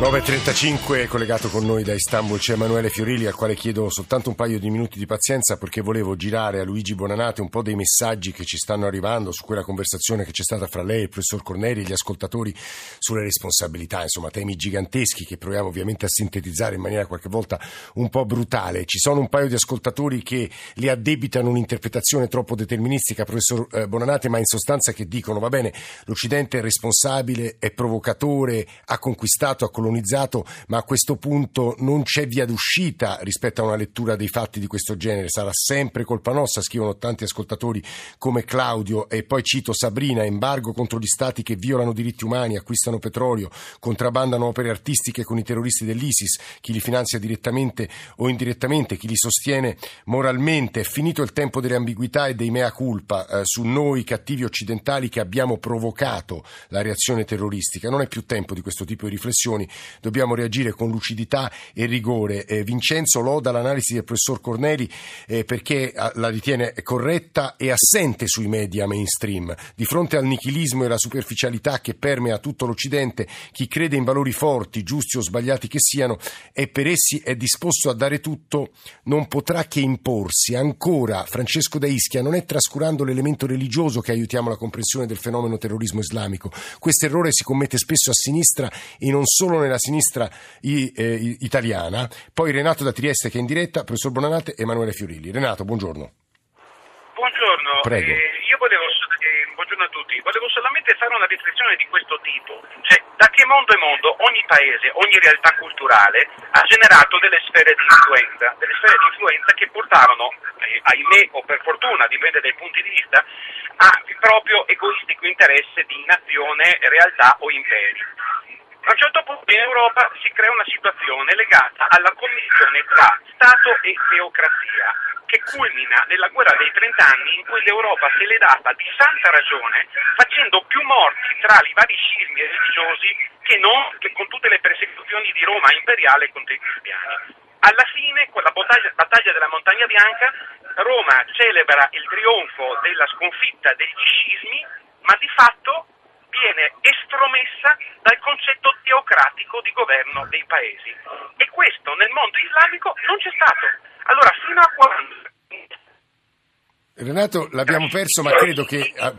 9.35 collegato con noi da Istanbul c'è Emanuele Fiorilli al quale chiedo soltanto un paio di minuti di pazienza perché volevo girare a Luigi Bonanate un po' dei messaggi che ci stanno arrivando su quella conversazione che c'è stata fra lei, il professor Corneri e gli ascoltatori sulle responsabilità, insomma temi giganteschi che proviamo ovviamente a sintetizzare in maniera qualche volta un po' brutale. Ci sono un paio di ascoltatori che li addebitano un'interpretazione troppo deterministica, professor eh, Bonanate, ma in sostanza che dicono va bene, l'Occidente è responsabile, è provocatore, ha conquistato, ha colonizzato colonizzato, ma a questo punto non c'è via d'uscita rispetto a una lettura dei fatti di questo genere. Sarà sempre colpa nostra, scrivono tanti ascoltatori come Claudio. E poi cito Sabrina, embargo contro gli stati che violano diritti umani, acquistano petrolio, contrabbandano opere artistiche con i terroristi dell'ISIS, chi li finanzia direttamente o indirettamente, chi li sostiene moralmente. È finito il tempo delle ambiguità e dei mea culpa eh, su noi cattivi occidentali che abbiamo provocato la reazione terroristica. Non è più tempo di questo tipo di riflessioni dobbiamo reagire con lucidità e rigore. Eh, Vincenzo loda l'analisi del professor Corneri eh, perché ah, la ritiene corretta e assente sui media mainstream. Di fronte al nichilismo e alla superficialità che permea tutto l'Occidente, chi crede in valori forti, giusti o sbagliati che siano, e per essi è disposto a dare tutto, non potrà che imporsi. Ancora, Francesco da Ischia, non è trascurando l'elemento religioso che aiutiamo la comprensione del fenomeno terrorismo islamico. Questo errore si commette spesso a sinistra e non solo nella sinistra eh, italiana. Poi Renato da Trieste che è in diretta, professor Bonanate e Emanuele Fiorilli. Renato, buongiorno. Buongiorno. Prego. Eh, io volevo, eh, buongiorno a tutti. Volevo solamente fare una riflessione di questo tipo. Cioè, da che mondo è mondo, ogni paese, ogni realtà culturale ha generato delle sfere di influenza, delle sfere di influenza che portarono, eh, ahimè o per fortuna, dipende dai punti di vista, a proprio egoistico interesse di nazione, realtà o imperi. A un certo punto in Europa si crea una situazione legata alla commissione tra Stato e teocrazia, che culmina nella guerra dei 30 anni in cui l'Europa se l'è data di santa ragione facendo più morti tra i vari scismi religiosi che non che con tutte le persecuzioni di Roma imperiale contro i cristiani. Alla fine, con la battaglia della Montagna Bianca, Roma celebra il trionfo della sconfitta degli scismi, ma di fatto viene estromessa dal concetto teocratico di governo dei paesi. E questo nel mondo islamico non c'è stato. Allora, fino a quando Renato, l'abbiamo perso, ma credo che ah,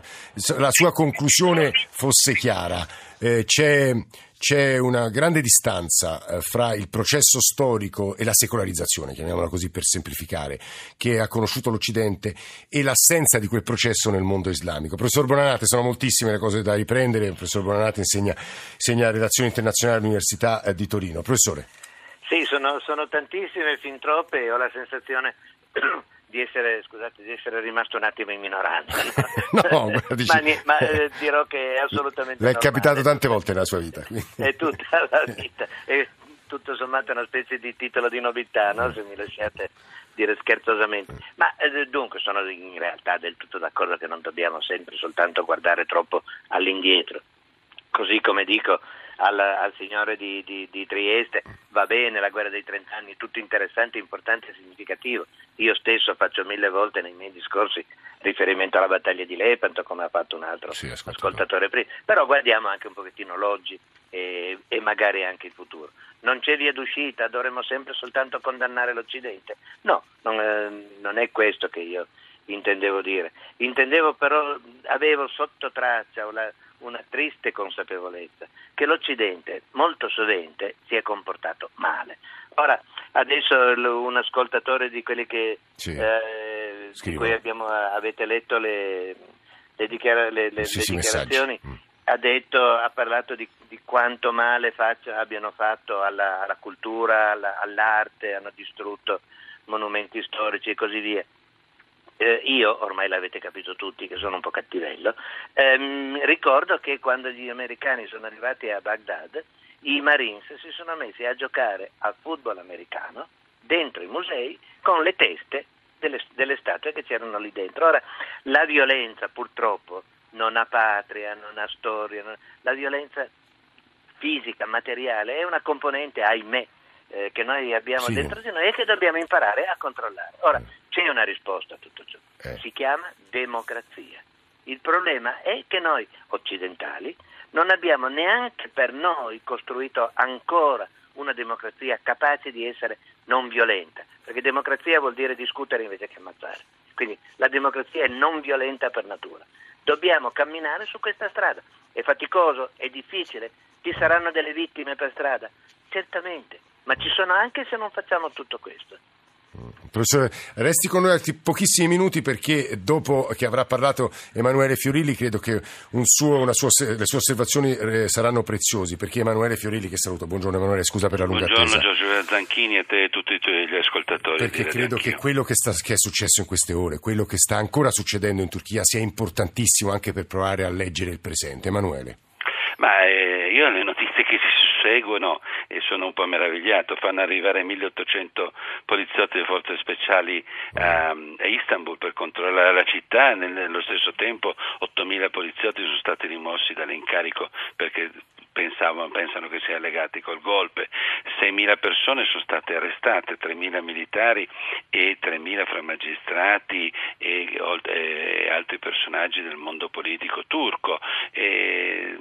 la sua conclusione fosse chiara. Eh, c'è c'è una grande distanza eh, fra il processo storico e la secolarizzazione, chiamiamola così per semplificare, che ha conosciuto l'Occidente e l'assenza di quel processo nel mondo islamico. Professor Bonanate, sono moltissime le cose da riprendere. Il professor Bonanate insegna, insegna relazioni internazionali all'Università eh, di Torino. Professore. Sì, sono, sono tantissime, fin troppe, ho la sensazione di essere, scusate, di essere rimasto un attimo in minoranza. no, dici... ma, ma eh, dirò che è assolutamente Le è capitato tante volte nella sua vita. è tutta la vita. È tutto sommato una specie di titolo di novità, no? se mi lasciate dire scherzosamente. Ma eh, dunque sono in realtà del tutto d'accordo che non dobbiamo sempre soltanto guardare troppo all'indietro. Così come dico al, al signore di, di, di, Trieste, va bene la guerra dei trent'anni, tutto interessante, importante e significativo. Io stesso faccio mille volte nei miei discorsi riferimento alla battaglia di Lepanto, come ha fatto un altro sì, ascoltatore prima. Però guardiamo anche un pochettino l'oggi e, e magari anche il futuro. Non c'è via d'uscita, dovremmo sempre soltanto condannare l'Occidente? No, non, eh, non è questo che io intendevo dire. Intendevo però, avevo sotto traccia la, una triste consapevolezza che l'Occidente molto sovente si è comportato male. Ora, adesso un ascoltatore di quelli che sì. eh, di cui abbiamo, avete letto le, le, dichiara, le, le, sì, dichiarazioni mm. ha, detto, ha parlato di, di quanto male faccia, abbiano fatto alla, alla cultura, alla, all'arte, hanno distrutto monumenti storici e così via eh, io, ormai l'avete capito tutti che sono un po' cattivello, ehm, ricordo che quando gli americani sono arrivati a Baghdad, i Marines si sono messi a giocare al football americano dentro i musei con le teste delle, delle statue che c'erano lì dentro. Ora, la violenza purtroppo non ha patria, non ha storia, non... la violenza fisica, materiale è una componente, ahimè, eh, che noi abbiamo sì. dentro di noi e che dobbiamo imparare a controllare. Ora, c'è una risposta a tutto ciò, eh. si chiama democrazia. Il problema è che noi occidentali non abbiamo neanche per noi costruito ancora una democrazia capace di essere non violenta, perché democrazia vuol dire discutere invece che ammazzare. Quindi la democrazia è non violenta per natura. Dobbiamo camminare su questa strada. È faticoso, è difficile, ci saranno delle vittime per strada, certamente, ma ci sono anche se non facciamo tutto questo. Professore, resti con noi altri pochissimi minuti perché dopo che avrà parlato Emanuele Fiorilli credo che suo, sua, le sue osservazioni eh, saranno preziosi perché Emanuele Fiorilli, che saluto, buongiorno Emanuele, scusa per la lunga buongiorno, attesa. Buongiorno Giorgio Zanchini a te e tutti gli ascoltatori. Perché credo che quello che, sta, che, è successo in queste ore, quello che sta ancora succedendo in Turchia sia importantissimo anche per provare a leggere il presente. Emanuele. Ma eh, io le notizie che si seguono e sono un po' meravigliato, fanno arrivare 1800 poliziotti e forze speciali a, ehm, a Istanbul per controllare la città, nello stesso tempo 8000 poliziotti sono stati rimossi dall'incarico perché pensavano, pensano che siano legati col golpe. 6.000 persone sono state arrestate, 3.000 militari e 3.000 fra magistrati e, e, altri personaggi del mondo politico turco. E,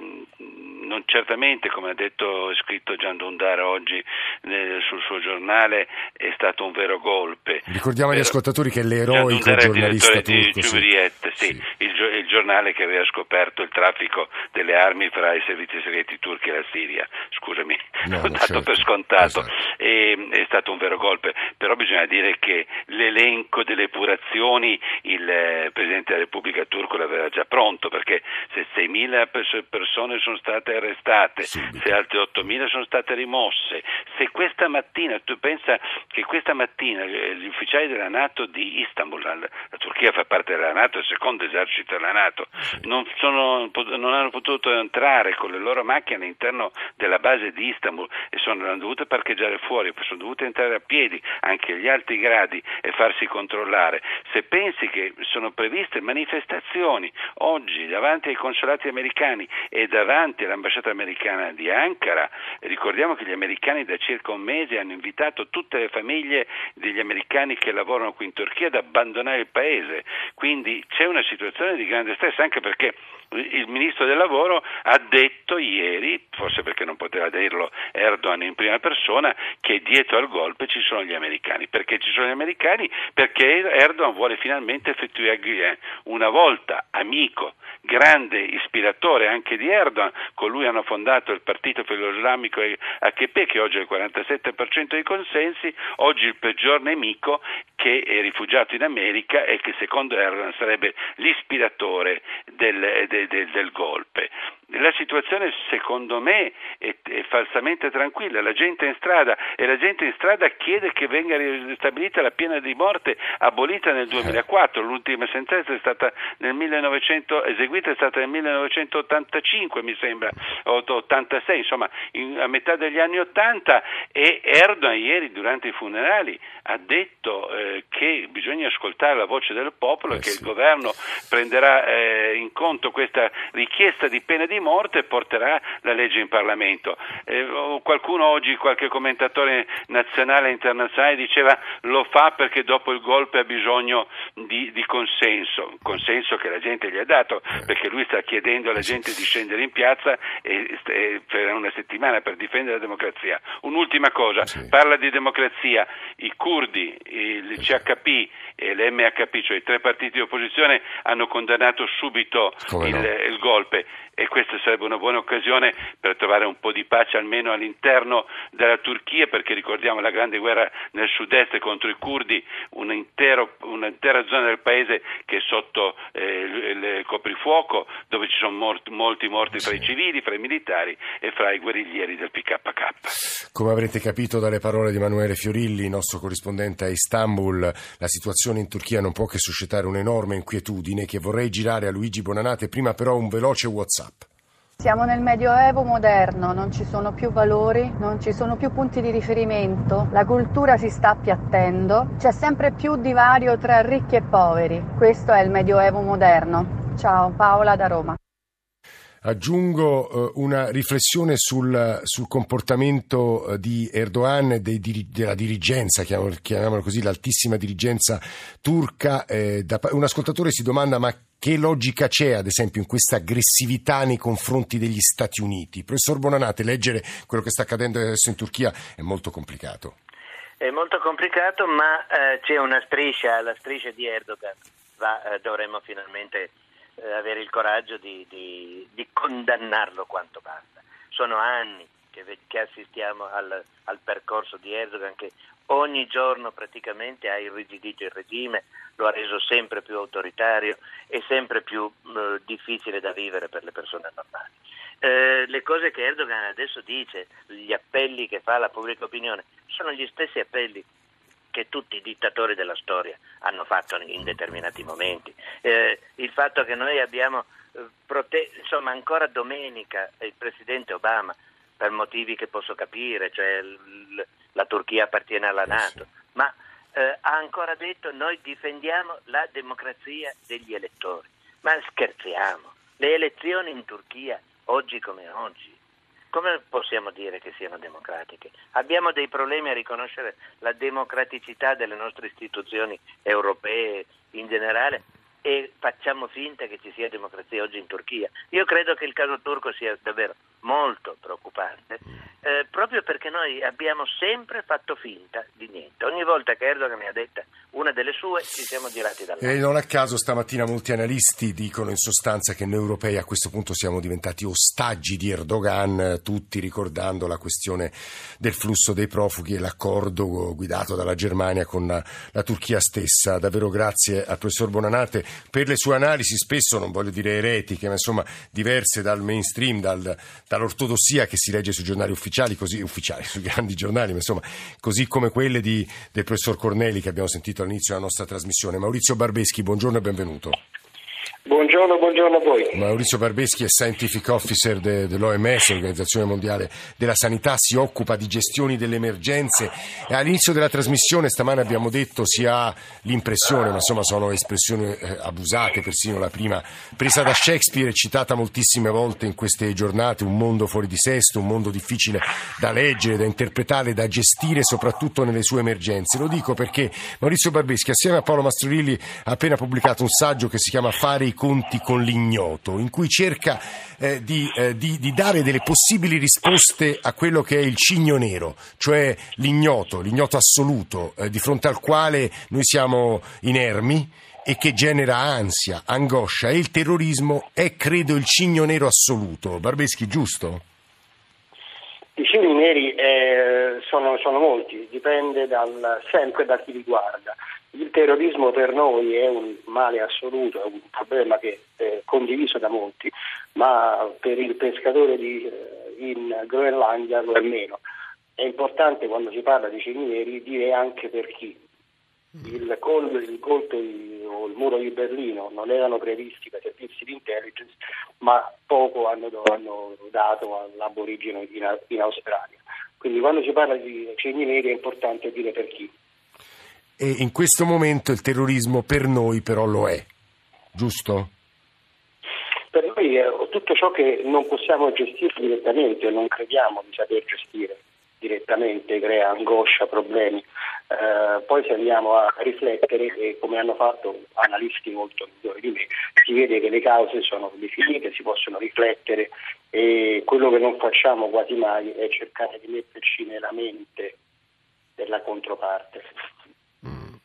non certamente, come ha detto e scritto Gian Dundar oggi nel, sul suo giornale, è stato un vero golpe. Ricordiamo agli ascoltatori che l'eroico giornalista turco, di Giuriette, sì, sì. Il, il, giornale che aveva scoperto il traffico delle armi fra i servizi segreti turchi e la Siria. Scusami, no, l'ho dato certo. per scontato. Esatto. E, è stato un vero golpe, però bisogna dire che l'elenco delle epurazioni il eh, Presidente della Repubblica turco l'aveva già pronto, perché se 6.000 persone sono state arrestate, Subito. se altre 8.000 sono state rimosse, se questa mattina, tu pensa che questa mattina gli ufficiali della Nato di Istanbul, la, la Turchia fa parte della Nato, il secondo esercito della Nato, non, sono, non, hanno potuto entrare con le loro macchine all'interno della base di Istanbul e sono dovute parcheggiare fuori, sono dovute entrare a piedi anche agli alti gradi e farsi controllare. Se pensi che sono previste manifestazioni oggi davanti ai consolati americani e davanti all'ambasciata all'ambasciata americana di Ankara. Ricordiamo che gli americani da circa un mese hanno invitato tutte le famiglie degli americani che lavorano qui in Turchia ad abbandonare il paese, quindi c'è una situazione di grande stress anche perché il ministro del lavoro ha detto ieri, forse perché non poteva dirlo Erdogan in prima persona, che dietro al golpe ci sono gli americani. Perché ci sono gli americani? Perché Erdogan vuole finalmente effettuare Guillen, una volta amico, grande ispiratore anche di Erdogan, con lui hanno fondato il partito filoislamico AKP che oggi ha il 47% dei consensi, oggi il peggior nemico che è rifugiato in America e che secondo Erdogan sarebbe l'ispiratore del, del, del, del golpe la situazione secondo me è, è, falsamente tranquilla, la gente è in strada e la gente in strada chiede che venga ristabilita la pena di morte abolita nel 2004, l'ultima sentenza è stata nel 1900, eseguita è stata nel 1985 mi sembra, o 86, insomma in, a metà degli anni 80 e Erdogan ieri durante i funerali ha detto eh, che bisogna ascoltare la voce del popolo eh e che il governo prenderà eh, in conto questa richiesta di pena di morte e porterà la legge in Parlamento. Eh, qualcuno oggi, qualche commentatore nazionale e internazionale diceva lo fa perché dopo il golpe ha bisogno di, di consenso, consenso che la gente gli ha dato, perché lui sta chiedendo alla gente di scendere in piazza e, e per una settimana per difendere la democrazia. Un'ultima cosa, parla di democrazia, i curdi, il CHP e l'MHP, cioè i tre partiti di opposizione, hanno condannato subito il, no? il golpe e questa sarebbe una buona occasione per trovare un po' di pace almeno all'interno della Turchia perché ricordiamo la grande guerra nel sud-est contro i curdi, un intero, un'intera zona del paese che è sotto eh, il coprifuoco dove ci sono morti, molti morti fra i civili, fra i militari e fra i guerriglieri del PKK. Come avrete capito dalle parole di Emanuele Fiorilli, nostro corrispondente a Istanbul, la situazione in Turchia non può che suscitare un'enorme inquietudine che vorrei girare a Luigi Bonanate, prima però un veloce WhatsApp. Siamo nel Medioevo moderno, non ci sono più valori, non ci sono più punti di riferimento, la cultura si sta appiattendo, c'è sempre più divario tra ricchi e poveri. Questo è il Medioevo moderno. Ciao, Paola da Roma. Aggiungo eh, una riflessione sul, sul comportamento eh, di Erdogan e dei, della dirigenza, chiamiamola così, l'altissima dirigenza turca. Eh, da, un ascoltatore si domanda ma che logica c'è, ad esempio, in questa aggressività nei confronti degli Stati Uniti? Professor Bonanate, leggere quello che sta accadendo adesso in Turchia è molto complicato. È molto complicato, ma eh, c'è una striscia, la striscia di Erdogan. Va, eh, dovremmo finalmente eh, avere il coraggio di, di, di, condannarlo quanto basta. Sono anni che, che assistiamo al, al, percorso di Erdogan che ogni giorno praticamente ha irrigidito il regime, lo ha reso sempre più autoritario e sempre più eh, difficile da vivere per le persone normali. Eh, le cose che Erdogan adesso dice, gli appelli che fa alla pubblica opinione, sono gli stessi appelli che tutti i dittatori della storia hanno fatto in determinati momenti. Eh, il fatto che noi abbiamo, eh, prote- insomma, ancora domenica il presidente Obama, per motivi che posso capire, cioè l- la Turchia appartiene alla Nato, ma eh, ha ancora detto noi difendiamo la democrazia degli elettori. Ma scherziamo, le elezioni in Turchia, oggi come oggi, come possiamo dire che siano democratiche? Abbiamo dei problemi a riconoscere la democraticità delle nostre istituzioni europee in generale e facciamo finta che ci sia democrazia oggi in Turchia. Io credo che il caso turco sia davvero molto preoccupante, eh, proprio perché noi abbiamo sempre fatto finta di niente. Ogni volta che Erdogan mi ha detto una delle sue, ci siamo girati dall'altro. E non a caso stamattina molti analisti dicono in sostanza che noi europei a questo punto siamo diventati ostaggi di Erdogan, tutti ricordando la questione del flusso dei profughi e l'accordo guidato dalla Germania con la, la Turchia stessa. Davvero grazie al professor Bonanate per le sue analisi, spesso non voglio dire eretiche, ma insomma diverse dal mainstream, dal dall'ortodossia che si legge sui giornali ufficiali, così, ufficiali, sui grandi giornali, ma insomma, così come quelle di, del professor Corneli che abbiamo sentito all'inizio della nostra trasmissione. Maurizio Barbeschi, buongiorno e benvenuto. Buongiorno, buongiorno a voi. Maurizio Barbeschi è Scientific Officer de, dell'OMS, l'Organizzazione Mondiale della Sanità, si occupa di gestioni delle emergenze all'inizio della trasmissione stamane abbiamo detto si ha l'impressione, ma insomma sono espressioni eh, abusate, persino la prima presa da Shakespeare e citata moltissime volte in queste giornate, un mondo fuori di sesto, un mondo difficile da leggere, da interpretare, da gestire soprattutto nelle sue emergenze. Lo dico perché Maurizio Barbeschi assieme a Paolo Mastrorilli ha appena pubblicato un saggio che si chiama Fare i conti con l'ignoto, in cui cerca eh, di, eh, di, di, dare delle possibili risposte a quello che è il cigno nero, cioè l'ignoto, l'ignoto assoluto, eh, di fronte al quale noi siamo inermi e che genera ansia, angoscia e il terrorismo è, credo, il cigno nero assoluto. Barbeschi, giusto? I cigni neri eh, sono, sono, molti, dipende dal, sempre da chi li guarda. Il terrorismo per noi è un male assoluto, è un problema che è condiviso da molti, ma per il pescatore di, eh, in Groenlandia lo è meno. È importante quando si parla di ciminieri dire anche per chi. Il colpo, il colpo o il muro di Berlino non erano previsti dai servizi di intelligence, ma poco hanno, hanno dato all'aborigeno in, in Australia. Quindi quando si parla di cigni neri è importante dire per chi e in questo momento il terrorismo per noi però lo è, giusto? Per noi è tutto ciò che non possiamo gestire direttamente non crediamo di saper gestire direttamente crea angoscia, problemi. Eh, poi se andiamo a riflettere, e come hanno fatto analisti molto migliori di me, si vede che le cause sono definite, si possono riflettere e quello che non facciamo quasi mai è cercare di metterci nella mente della controparte.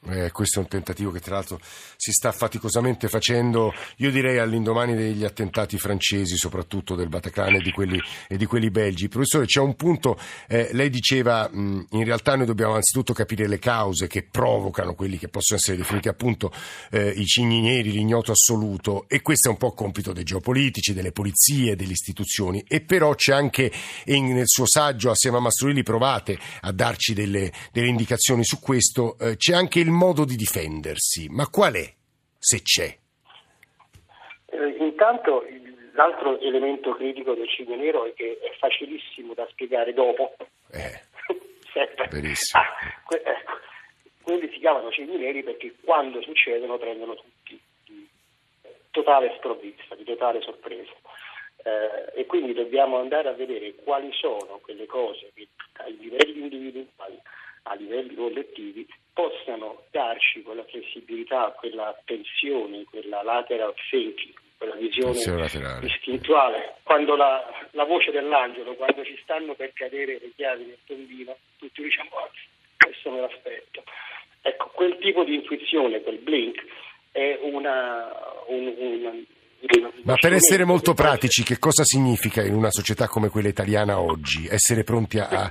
Eh, questo è un tentativo che tra l'altro si sta faticosamente facendo, io direi all'indomani degli attentati francesi, soprattutto del Bataclan e di quelli, e di quelli belgi. Professore, c'è un punto, eh, lei diceva mh, in realtà noi dobbiamo anzitutto capire le cause che provocano quelli che possono essere definiti appunto eh, i cigni neri, l'ignoto assoluto e questo è un po' compito dei geopolitici, delle polizie, delle istituzioni e però c'è anche in, nel suo saggio assieme a Mastroilli provate a darci delle, delle indicazioni su questo, eh, c'è anche il modo di difendersi, ma qual è, se c'è? Eh, intanto l'altro elemento critico del cigno nero è che è facilissimo da spiegare dopo. Eh, verissimo. Ah, que- ecco, quelli si chiamano cigni neri perché quando succedono prendono tutti di totale sprovvista, di totale sorpresa. eh, e quindi dobbiamo andare a vedere quali sono quelle cose che a livelli individuali, a livelli collettivi, possano darci quella flessibilità, quella attenzione, quella lateral thinking, quella visione istintuale. Quando la, la, voce dell'angelo, quando ci stanno per cadere le chiavi nel tombino, tutti diciamo oh, questo me l'aspetto. Ecco, quel tipo di intuizione, quel blink, è una, un, un, ma per essere molto pratici, che cosa significa in una società come quella italiana oggi? Essere pronti a,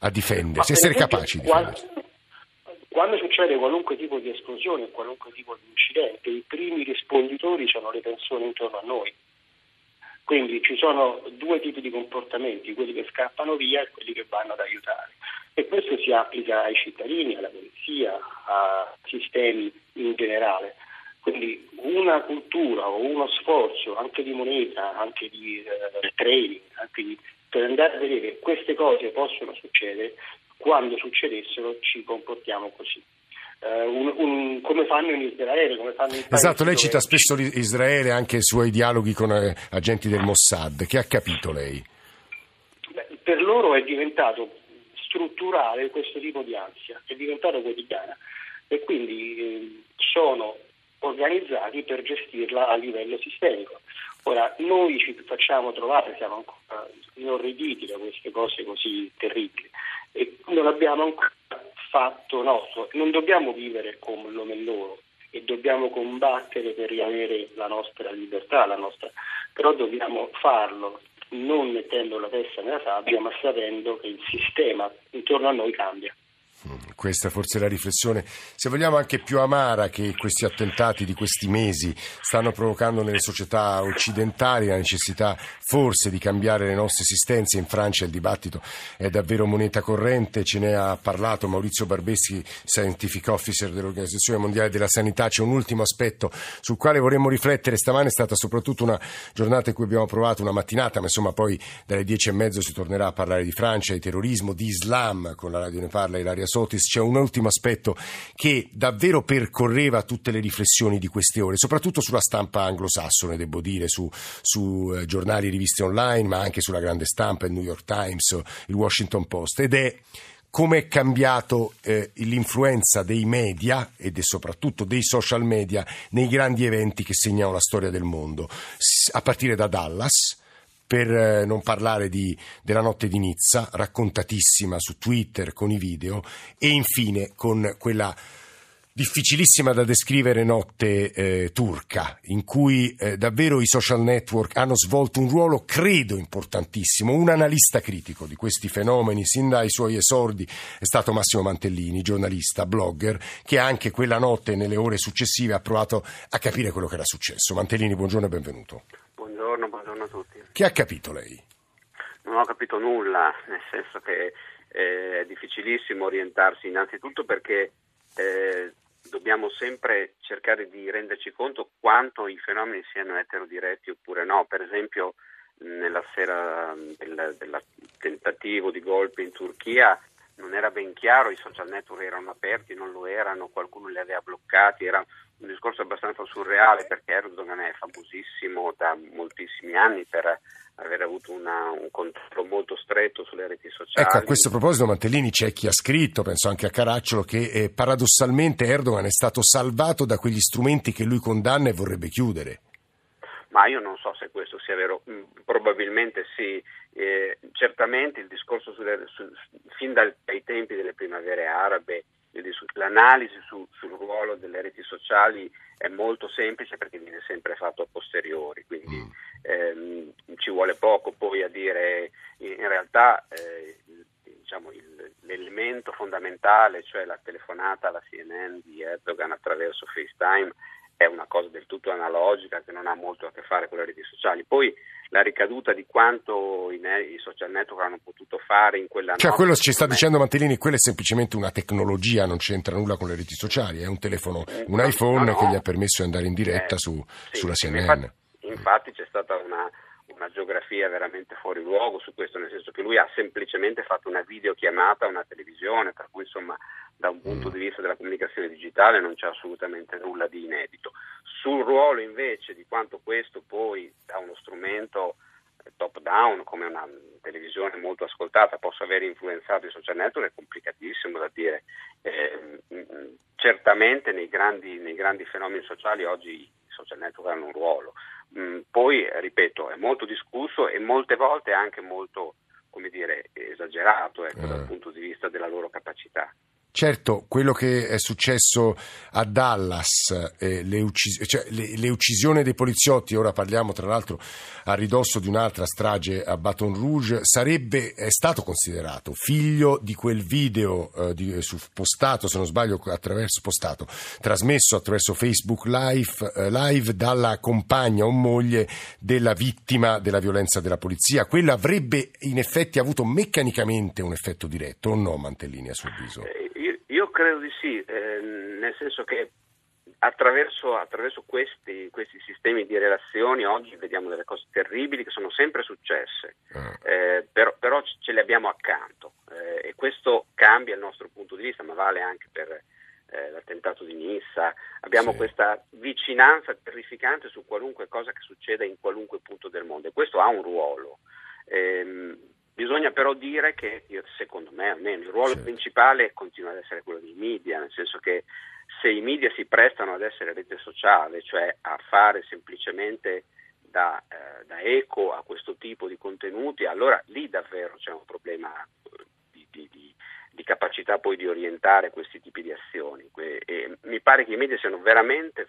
a difendersi, essere capaci di difendersi? Succede qualunque tipo di esplosione, qualunque tipo di incidente, i primi risponditori sono le persone intorno a noi. Quindi ci sono due tipi di comportamenti, quelli che scappano via e quelli che vanno ad aiutare. E questo si applica ai cittadini, alla polizia, a sistemi in generale. Quindi una cultura o uno sforzo anche di moneta, anche di eh, training, anche di, per andare a vedere che queste cose possono succedere, quando succedessero ci comportiamo così. Uh, un, un, come fanno in Israele, fanno in Esatto, lei cita spesso Israele anche i suoi dialoghi con eh, agenti del Mossad. Che ha capito lei? Beh, per loro è diventato strutturale questo tipo di ansia, è diventato quotidiana e quindi eh, sono organizzati per gestirla a livello sistemico. Ora, noi ci facciamo trovare, siamo ancora inorriditi da queste cose così terribili e non abbiamo ancora fatto nostro. Non dobbiamo vivere come loro e dobbiamo combattere per riavere la nostra libertà, la nostra... però dobbiamo farlo non mettendo la testa nella sabbia, ma sapendo che il sistema intorno a noi cambia. Questa forse è la riflessione, se vogliamo anche più amara che questi attentati di questi mesi stanno provocando nelle società occidentali, la necessità forse di cambiare le nostre esistenze. In Francia il dibattito è davvero moneta corrente, ce ne ha parlato Maurizio Barbeschi, Scientific Officer dell'Organizzazione Mondiale della Sanità. C'è un ultimo aspetto sul quale vorremmo riflettere. Stamane è stata soprattutto una giornata in cui abbiamo provato una mattinata, ma insomma poi dalle dieci e mezzo si tornerà a parlare di Francia, di terrorismo, di Islam, con la radio ne parla Ilaria Sotis, c'è un ultimo aspetto che davvero percorreva tutte le riflessioni di queste ore, soprattutto sulla stampa anglosassone, devo dire, su, su eh, giornali e riviste online, ma anche sulla grande stampa, il New York Times, il Washington Post, ed è come è cambiato eh, l'influenza dei media ed è soprattutto dei social media nei grandi eventi che segnano la storia del mondo, a partire da Dallas, per eh, non parlare di, della notte di Nizza, raccontatissima su Twitter con i video, e infine con quella difficilissima da descrivere notte eh, turca, in cui eh, davvero i social network hanno svolto un ruolo, credo, importantissimo. Un analista critico di questi fenomeni, sin dai suoi esordi, è stato Massimo Mantellini, giornalista, blogger, che anche quella notte e nelle ore successive ha provato a capire quello che era successo. Mantellini, buongiorno e benvenuto. Buongiorno, a tutti. Che ha capito lei? Non ho capito nulla, nel senso che eh, è difficilissimo orientarsi innanzitutto perché eh, dobbiamo sempre cercare di renderci conto quanto i fenomeni siano eterodiretti oppure no. Per esempio nella sera del, del tentativo di golpe in Turchia non era ben chiaro, i social network erano aperti, non lo erano, qualcuno li aveva bloccati, era un discorso abbastanza surreale perché Erdogan è famosissimo da moltissimi anni per aver avuto una, un controllo molto stretto sulle reti sociali. Ecco, a questo proposito Mantellini c'è chi ha scritto, penso anche a Caracciolo, che eh, paradossalmente Erdogan è stato salvato da quegli strumenti che lui condanna e vorrebbe chiudere. Ma io non so se questo sia vero, mm, probabilmente sì. Eh, certamente il discorso sulle, su, fin dai tempi delle primavere arabe l'analisi su, sul ruolo delle reti sociali è molto semplice perché viene sempre fatto a posteriori, quindi mm. ehm, ci vuole poco poi a dire in realtà eh, diciamo, il, l'elemento fondamentale, cioè la telefonata alla CNN di Erdogan attraverso FaceTime, è una cosa del tutto analogica che non ha molto a che fare con le reti sociali. Poi la ricaduta di quanto i, ne- i social network hanno potuto fare in quella Cioè quello ci sta dicendo Mantellini, quella è semplicemente una tecnologia, non c'entra nulla con le reti sociali, è un telefono, un no, iPhone no, no. che gli ha permesso di andare in diretta eh, su, sì, sulla CNN. Infatti, infatti c'è stata una, una geografia veramente fuori luogo su questo, nel senso che lui ha semplicemente fatto una videochiamata a una televisione, per cui insomma da un punto mm. di vista della comunicazione digitale non c'è assolutamente nulla di inedito. Sul ruolo invece di quanto questo poi da uno strumento top down, come una televisione molto ascoltata, possa aver influenzato i social network è complicatissimo da dire. Eh, certamente nei grandi, nei grandi, fenomeni sociali oggi i social network hanno un ruolo. Mm, poi, ripeto, è molto discusso e molte volte anche molto come dire, esagerato ecco, eh. dal punto di vista della loro capacità. Certo, quello che è successo a Dallas, eh, le, uccis- cioè, le, le, uccisioni dei poliziotti, ora parliamo tra l'altro a ridosso di un'altra strage a Baton Rouge, sarebbe è stato considerato figlio di quel video eh, di, postato, se non sbaglio, attraverso, postato, trasmesso attraverso Facebook Live, eh, live dalla compagna o moglie della vittima della violenza della polizia. Quello avrebbe in effetti avuto meccanicamente un effetto diretto, o no, Mantellini, a suo avviso? Di sì, eh, nel senso che attraverso, attraverso questi, questi, sistemi di relazioni oggi vediamo delle cose terribili che sono sempre successe, ah. eh, però, però, ce le abbiamo accanto eh, e questo cambia il nostro punto di vista, ma vale anche per eh, l'attentato di Nissa. Abbiamo sì. questa vicinanza terrificante su qualunque cosa che succeda in qualunque punto del mondo e questo ha un ruolo. Ehm, Bisogna però dire che, secondo me almeno, il ruolo sì. principale continua ad essere quello dei media, nel senso che se i media si prestano ad essere rete sociale, cioè a fare semplicemente da, eh, da eco a questo tipo di contenuti, allora lì davvero c'è un problema eh, di, di, di, di capacità poi di orientare questi tipi di azioni. E mi pare che i media siano veramente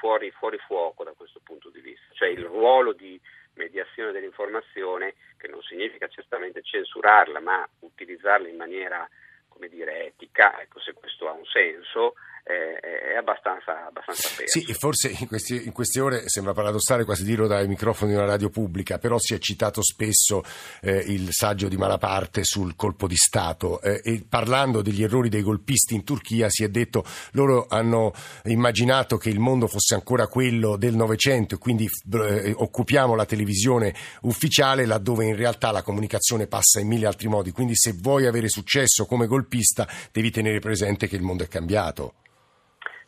fuori, fuori fuoco da questo punto di vista, cioè il ruolo di mediazione dell'informazione, che non significa certamente censurarla, ma utilizzarla in maniera come dire, etica, ecco, se questo ha un senso, è abbastanza, abbastanza perso. Sì, forse in, questi, in, queste ore sembra paradossale quasi dirlo dai microfoni di una radio pubblica, però si è citato spesso eh, il saggio di Malaparte sul colpo di Stato eh, e parlando degli errori dei golpisti in Turchia si è detto loro hanno immaginato che il mondo fosse ancora quello del Novecento e quindi eh, occupiamo la televisione ufficiale laddove in realtà la comunicazione passa in mille altri modi, quindi se vuoi avere successo come golpista devi tenere presente che il mondo è cambiato.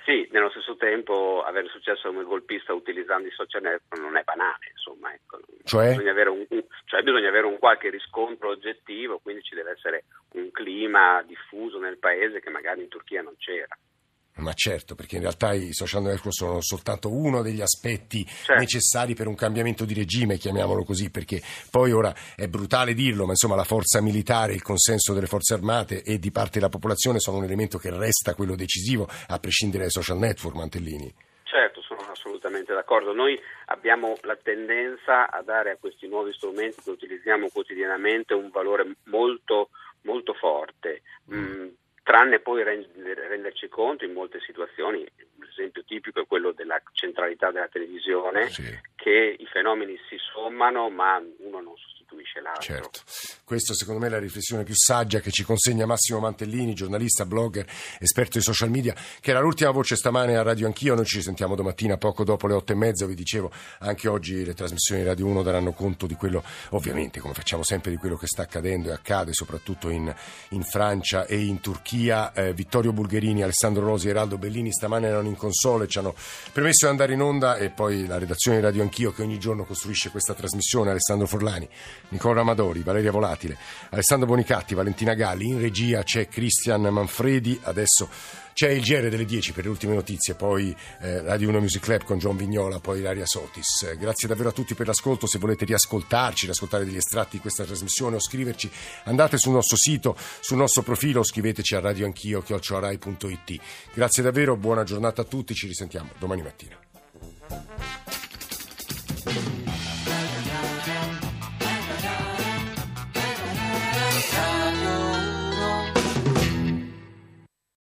Sì, nello stesso tempo avere successo come golpista utilizzando i social network non è banale, insomma, ecco. cioè? Bisogna, avere un, cioè bisogna avere un qualche riscontro oggettivo, quindi ci deve essere un clima diffuso nel paese che magari in Turchia non c'era. Ma certo, perché in realtà i social network sono soltanto uno degli aspetti certo. necessari per un cambiamento di regime, chiamiamolo così, perché poi ora è brutale dirlo, ma insomma la forza militare, il consenso delle forze armate e di parte della popolazione sono un elemento che resta quello decisivo, a prescindere dai social network, Mantellini. Certo, sono assolutamente d'accordo. Noi abbiamo la tendenza a dare a questi nuovi strumenti che utilizziamo quotidianamente un valore molto, molto forte. Mm. Tranne poi renderci conto in molte situazioni, l'esempio tipico è quello della centralità della televisione, sì. che i fenomeni si sommano ma uno non sostituisce l'altro. Certo. Questa secondo me è la riflessione più saggia che ci consegna Massimo Mantellini, giornalista, blogger, esperto di social media, che era l'ultima voce stamane a Radio Anch'io, noi ci sentiamo domattina poco dopo le otto e mezza, vi dicevo anche oggi le trasmissioni di Radio 1 daranno conto di quello, ovviamente come facciamo sempre, di quello che sta accadendo e accade soprattutto in, in Francia e in Turchia eh, Vittorio Bulgherini, Alessandro Rosi Eraldo Bellini stamane erano in console, ci hanno permesso di andare in onda e poi la redazione di Radio Anch'io che ogni giorno costruisce questa trasmissione, Alessandro Forlani, Nicola Amadori, Valeria Volatile, Alessandro Bonicatti, Valentina Galli, in regia c'è Cristian Manfredi, adesso c'è il GR delle 10 per le ultime notizie, poi eh, Radio 1 Music Club con John Vignola, poi Ilaria Sotis. Eh, grazie davvero a tutti per l'ascolto, se volete riascoltarci, riascoltare degli estratti di questa trasmissione o scriverci, andate sul nostro sito, sul nostro profilo, scriveteci a radioanchio, chiocciorai.it. Grazie davvero, buona giornata a tutti, ci risentiamo domani mattina.